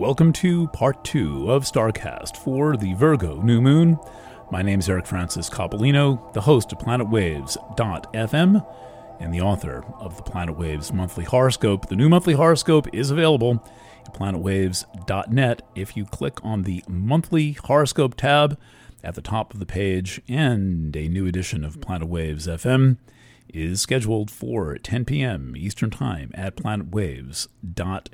Welcome to part two of StarCast for the Virgo new moon. My name is Eric Francis Coppolino, the host of PlanetWaves.fm and the author of the Planet Waves monthly horoscope. The new monthly horoscope is available at planetwaves.net if you click on the monthly horoscope tab at the top of the page, and a new edition of Planet Waves FM is scheduled for 10 p.m. Eastern Time at planetwaves.net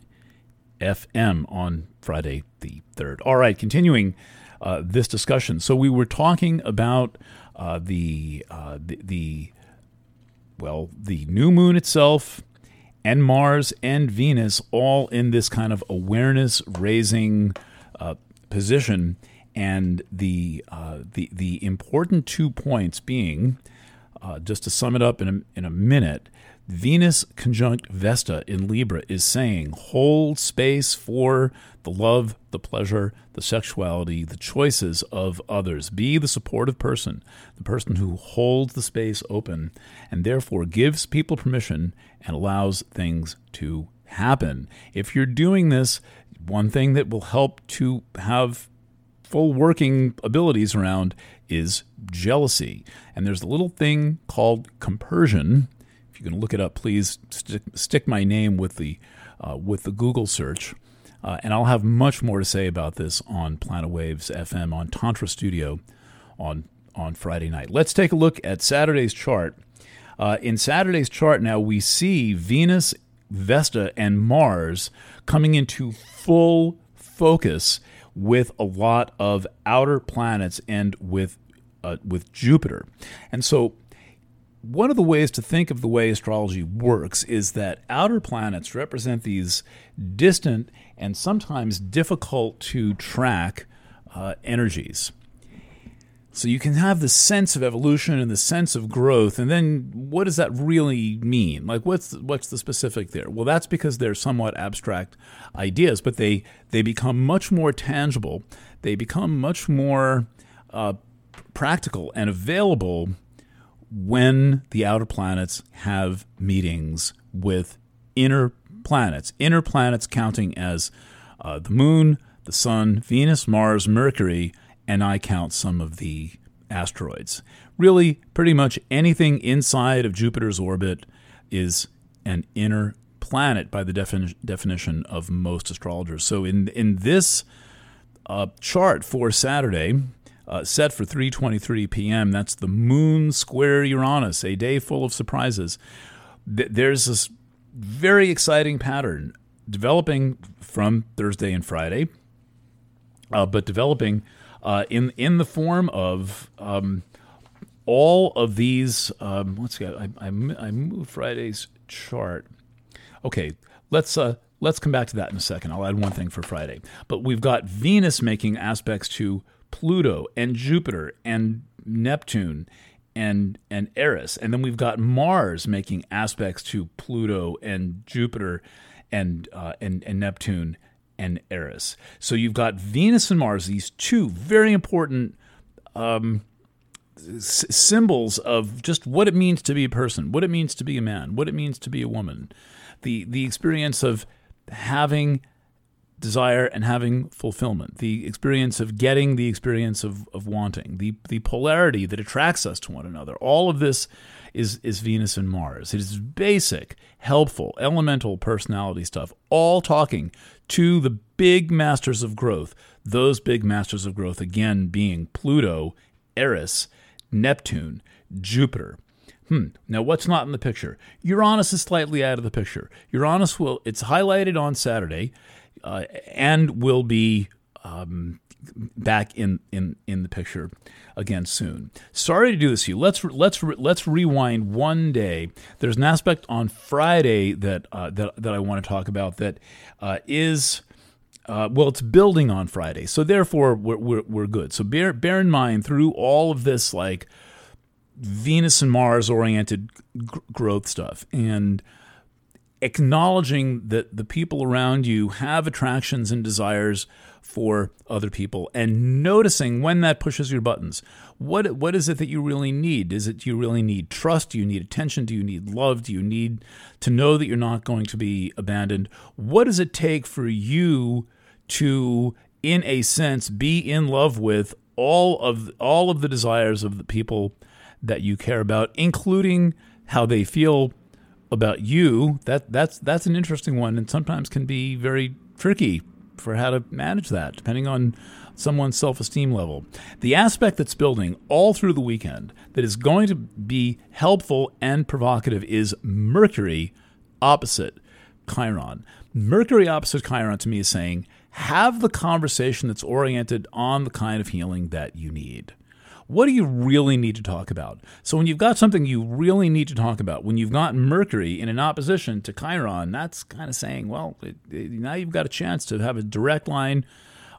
FM on Friday the 3rd. All right, continuing uh, this discussion. So we were talking about uh, the, uh, the, the, well, the new moon itself and Mars and Venus all in this kind of awareness raising uh, position. And the, uh, the, the important two points being, uh, just to sum it up in a, in a minute, Venus conjunct Vesta in Libra is saying hold space for the love, the pleasure, the sexuality, the choices of others. Be the supportive person, the person who holds the space open and therefore gives people permission and allows things to happen. If you're doing this, one thing that will help to have full working abilities around is jealousy. And there's a little thing called compersion if you can look it up, please stick, stick my name with the uh, with the Google search, uh, and I'll have much more to say about this on Planet Waves FM on Tantra Studio on on Friday night. Let's take a look at Saturday's chart. Uh, in Saturday's chart, now we see Venus, Vesta, and Mars coming into full focus with a lot of outer planets and with uh, with Jupiter, and so one of the ways to think of the way astrology works is that outer planets represent these distant and sometimes difficult to track uh, energies. So you can have the sense of evolution and the sense of growth, and then what does that really mean? Like what's the, what's the specific there? Well, that's because they're somewhat abstract ideas, but they they become much more tangible. They become much more uh, practical and available when the outer planets have meetings with inner planets, inner planets counting as uh, the moon, the sun, Venus, Mars, Mercury, and I count some of the asteroids. Really, pretty much anything inside of Jupiter's orbit is an inner planet by the defini- definition of most astrologers. So in in this uh, chart for Saturday, uh, set for 3:23 p.m. That's the Moon square Uranus, a day full of surprises. Th- there's this very exciting pattern developing from Thursday and Friday, uh, but developing uh, in in the form of um, all of these. Um, let's get. I, I, I Friday's chart. Okay, let's uh, let's come back to that in a second. I'll add one thing for Friday. But we've got Venus making aspects to Pluto and Jupiter and Neptune and and Eris, and then we've got Mars making aspects to Pluto and Jupiter and uh, and and Neptune and Eris. So you've got Venus and Mars, these two very important um, s- symbols of just what it means to be a person, what it means to be a man, what it means to be a woman, the the experience of having desire and having fulfillment, the experience of getting, the experience of, of wanting, the, the polarity that attracts us to one another. All of this is, is Venus and Mars. It is basic, helpful, elemental personality stuff, all talking to the big masters of growth. Those big masters of growth, again, being Pluto, Eris, Neptune, Jupiter. Hmm. Now, what's not in the picture? Uranus is slightly out of the picture. Uranus will, it's highlighted on Saturday uh, and will be um, back in, in, in the picture again soon. Sorry to do this to you. Let's let's let's rewind one day. There's an aspect on Friday that uh, that that I want to talk about that uh, is. Uh, well, it's building on Friday, so therefore we're, we're, we're good. So bear bear in mind through all of this like Venus and Mars oriented g- growth stuff and acknowledging that the people around you have attractions and desires for other people and noticing when that pushes your buttons. What what is it that you really need? Is it you really need trust? Do you need attention? Do you need love? Do you need to know that you're not going to be abandoned? What does it take for you to, in a sense, be in love with all of all of the desires of the people that you care about, including how they feel about you. That that's that's an interesting one, and sometimes can be very tricky for how to manage that, depending on someone's self esteem level. The aspect that's building all through the weekend that is going to be helpful and provocative is Mercury opposite Chiron. Mercury opposite Chiron to me is saying, have the conversation that's oriented on the kind of healing that you need. What do you really need to talk about? So, when you've got something you really need to talk about, when you've got Mercury in an opposition to Chiron, that's kind of saying, well, it, it, now you've got a chance to have a direct line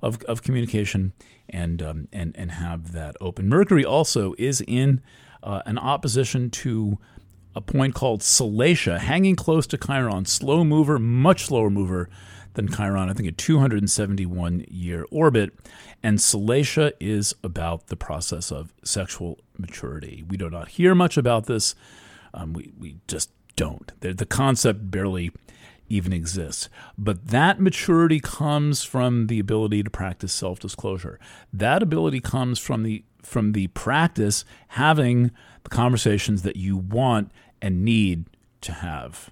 of, of communication and, um, and, and have that open. Mercury also is in uh, an opposition to a point called Salacia, hanging close to Chiron, slow mover, much slower mover than Chiron, I think a 271 year orbit. And Salacia is about the process of sexual maturity. We do not hear much about this. Um, we, we just don't. The, the concept barely even exists. But that maturity comes from the ability to practice self-disclosure. That ability comes from the from the practice having the conversations that you want and need to have.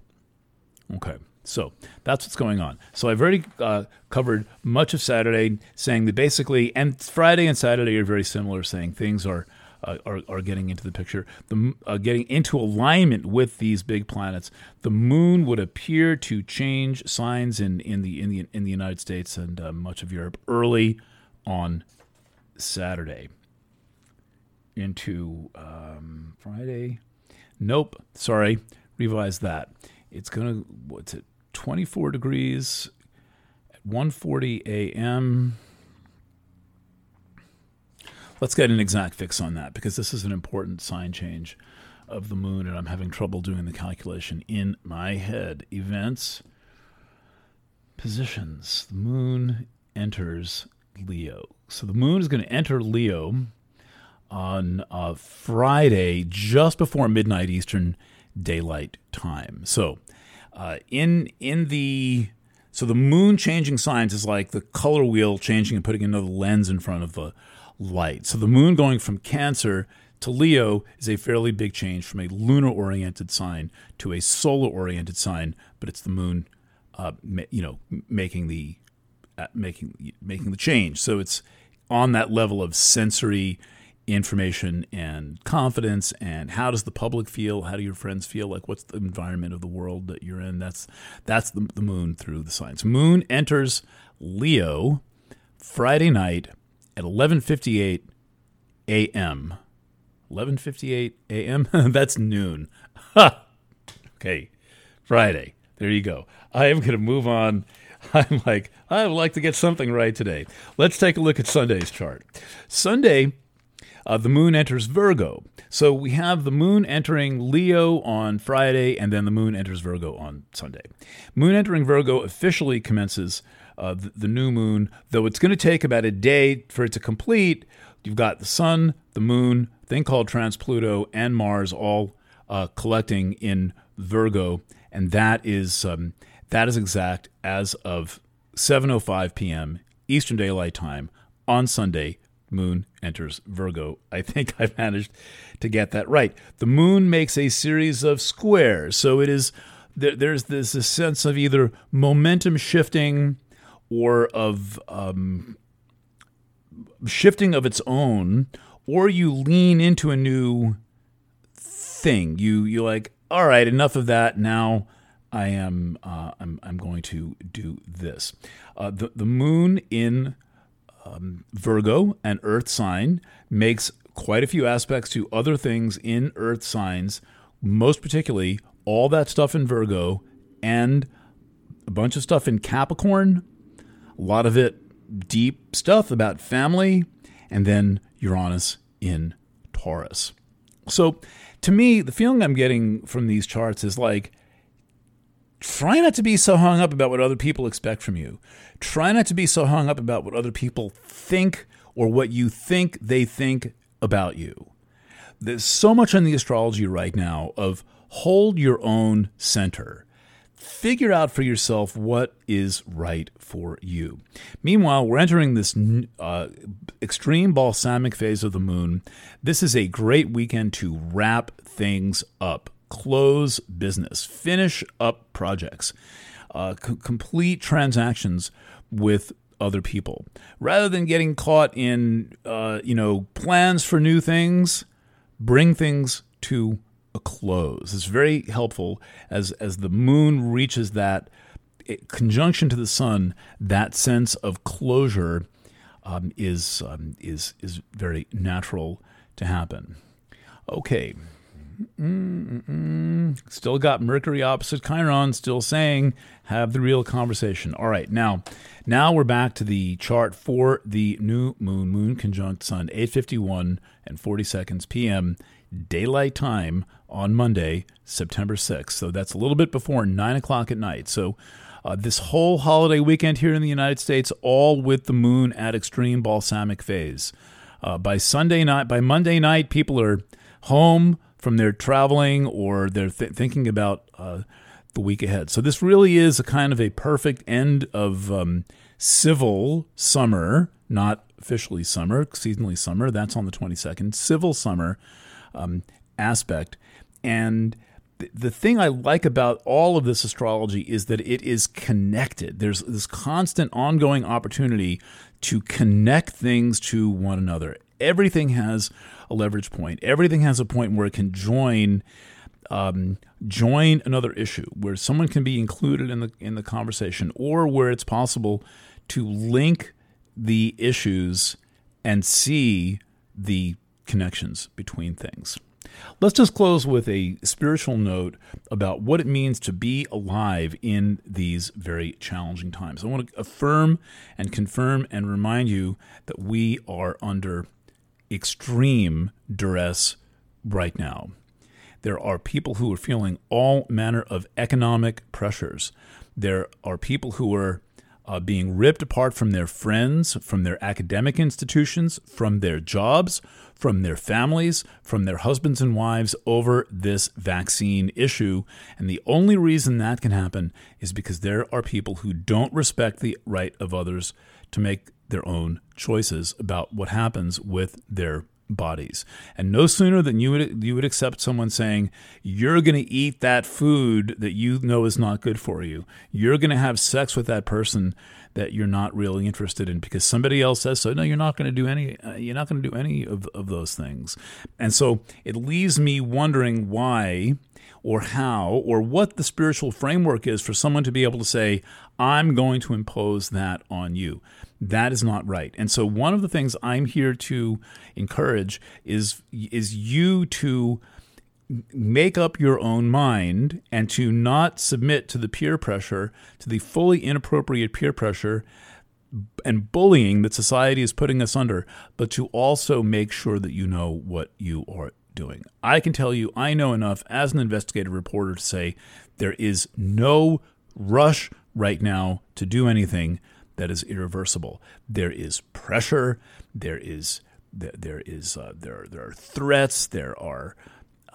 Okay. So that's what's going on. So I've already uh, covered much of Saturday, saying that basically, and Friday and Saturday are very similar, saying things are uh, are, are getting into the picture, the, uh, getting into alignment with these big planets. The moon would appear to change signs in, in the in the in the United States and uh, much of Europe early on Saturday. Into um, Friday. Nope. Sorry. Revise that. It's gonna what's it? 24 degrees at 1:40 a.m. Let's get an exact fix on that because this is an important sign change of the moon, and I'm having trouble doing the calculation in my head. Events, positions. The moon enters Leo. So the moon is going to enter Leo on uh, Friday, just before midnight Eastern Daylight Time. So uh, in in the so the moon changing signs is like the color wheel changing and putting another lens in front of the light. So the moon going from Cancer to Leo is a fairly big change from a lunar oriented sign to a solar oriented sign, but it's the moon, uh, you know, making the uh, making making the change. So it's on that level of sensory information and confidence and how does the public feel how do your friends feel like what's the environment of the world that you're in that's that's the, the moon through the signs moon enters leo friday night at 11:58 a.m. 11:58 a.m. That's noon. okay, Friday. There you go. I am going to move on. I'm like I would like to get something right today. Let's take a look at Sunday's chart. Sunday, uh, the moon enters Virgo. So we have the moon entering Leo on Friday, and then the moon enters Virgo on Sunday. Moon entering Virgo officially commences uh, the, the new moon, though it's going to take about a day for it to complete. You've got the sun, the moon, thing called trans Pluto, and Mars all uh, collecting in Virgo, and that is um, that is exact as of 7:05 p.m. Eastern Daylight Time on Sunday. Moon enters Virgo. I think I managed to get that right. The moon makes a series of squares, so it is there, there's this, sense of either momentum shifting or of um, shifting of its own, or you lean into a new thing. You you like, all right, enough of that. Now I am uh, I'm I'm going to do this. Uh, the the moon in um, Virgo, an Earth sign, makes quite a few aspects to other things in Earth signs. Most particularly, all that stuff in Virgo and a bunch of stuff in Capricorn a lot of it deep stuff about family, and then Uranus in Taurus. So, to me, the feeling I'm getting from these charts is like, try not to be so hung up about what other people expect from you. Try not to be so hung up about what other people think or what you think they think about you. There's so much in the astrology right now of hold your own center. figure out for yourself what is right for you. Meanwhile, we're entering this uh, extreme balsamic phase of the moon. This is a great weekend to wrap things up, close business, finish up projects, uh, c- complete transactions with other people rather than getting caught in uh, you know plans for new things bring things to a close. It's very helpful as as the moon reaches that eh, conjunction to the sun. That sense of closure um, is um, is is very natural to happen. Okay. Mm-mm-mm. Still got Mercury opposite Chiron, still saying have the real conversation. All right, now, now we're back to the chart for the new moon, moon conjunct sun, 8:51 and 40 seconds p.m. daylight time on Monday, September 6th. So that's a little bit before 9 o'clock at night. So uh, this whole holiday weekend here in the United States, all with the moon at extreme balsamic phase. Uh, by Sunday night, by Monday night, people are home from their traveling or they're th- thinking about uh, the week ahead. So this really is a kind of a perfect end of um, civil summer, not officially summer, seasonally summer. That's on the 22nd. Civil summer um, aspect. And the thing I like about all of this astrology is that it is connected. There's this constant ongoing opportunity to connect things to one another. Everything has a leverage point. Everything has a point where it can join um, join another issue, where someone can be included in the in the conversation, or where it's possible to link the issues and see the connections between things. Let's just close with a spiritual note about what it means to be alive in these very challenging times. I want to affirm and confirm and remind you that we are under extreme duress right now. There are people who are feeling all manner of economic pressures. There are people who are uh, being ripped apart from their friends, from their academic institutions, from their jobs, from their families, from their husbands and wives over this vaccine issue. And the only reason that can happen is because there are people who don't respect the right of others to make their own choices about what happens with their bodies. And no sooner than you would you would accept someone saying you're going to eat that food that you know is not good for you. You're going to have sex with that person that you're not really interested in because somebody else says so. No, you're not going to do any uh, you're not going to do any of of those things. And so it leaves me wondering why or how or what the spiritual framework is for someone to be able to say I'm going to impose that on you. That is not right. And so one of the things I'm here to encourage is is you to make up your own mind and to not submit to the peer pressure, to the fully inappropriate peer pressure and bullying that society is putting us under, but to also make sure that you know what you are doing. I can tell you, I know enough as an investigative reporter to say there is no rush right now to do anything that is irreversible. There is pressure. There is there, there is uh, there there are threats. There are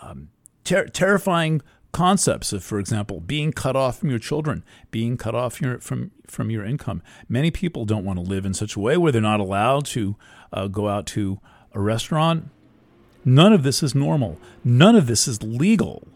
um, ter- terrifying concepts of, for example, being cut off from your children, being cut off your, from from your income. Many people don't want to live in such a way where they're not allowed to uh, go out to a restaurant. None of this is normal. None of this is legal.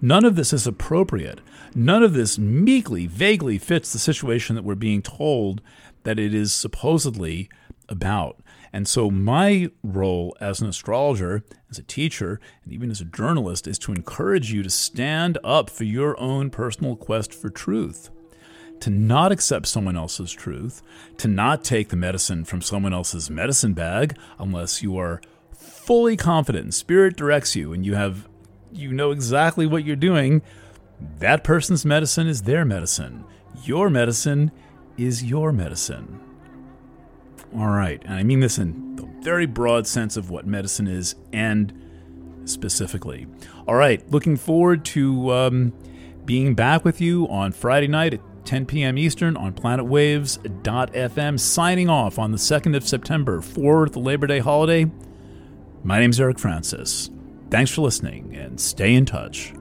None of this is appropriate. None of this meekly, vaguely fits the situation that we're being told that it is supposedly about. And so, my role as an astrologer, as a teacher, and even as a journalist is to encourage you to stand up for your own personal quest for truth, to not accept someone else's truth, to not take the medicine from someone else's medicine bag unless you are fully confident spirit directs you and you have you know exactly what you're doing, that person's medicine is their medicine. Your medicine is your medicine. All right, and I mean this in the very broad sense of what medicine is and specifically. All right, looking forward to um, being back with you on Friday night at 10 p.m. Eastern on planetwaves.fm, signing off on the 2nd of September for the Labor Day holiday. My name is Eric Francis. Thanks for listening and stay in touch.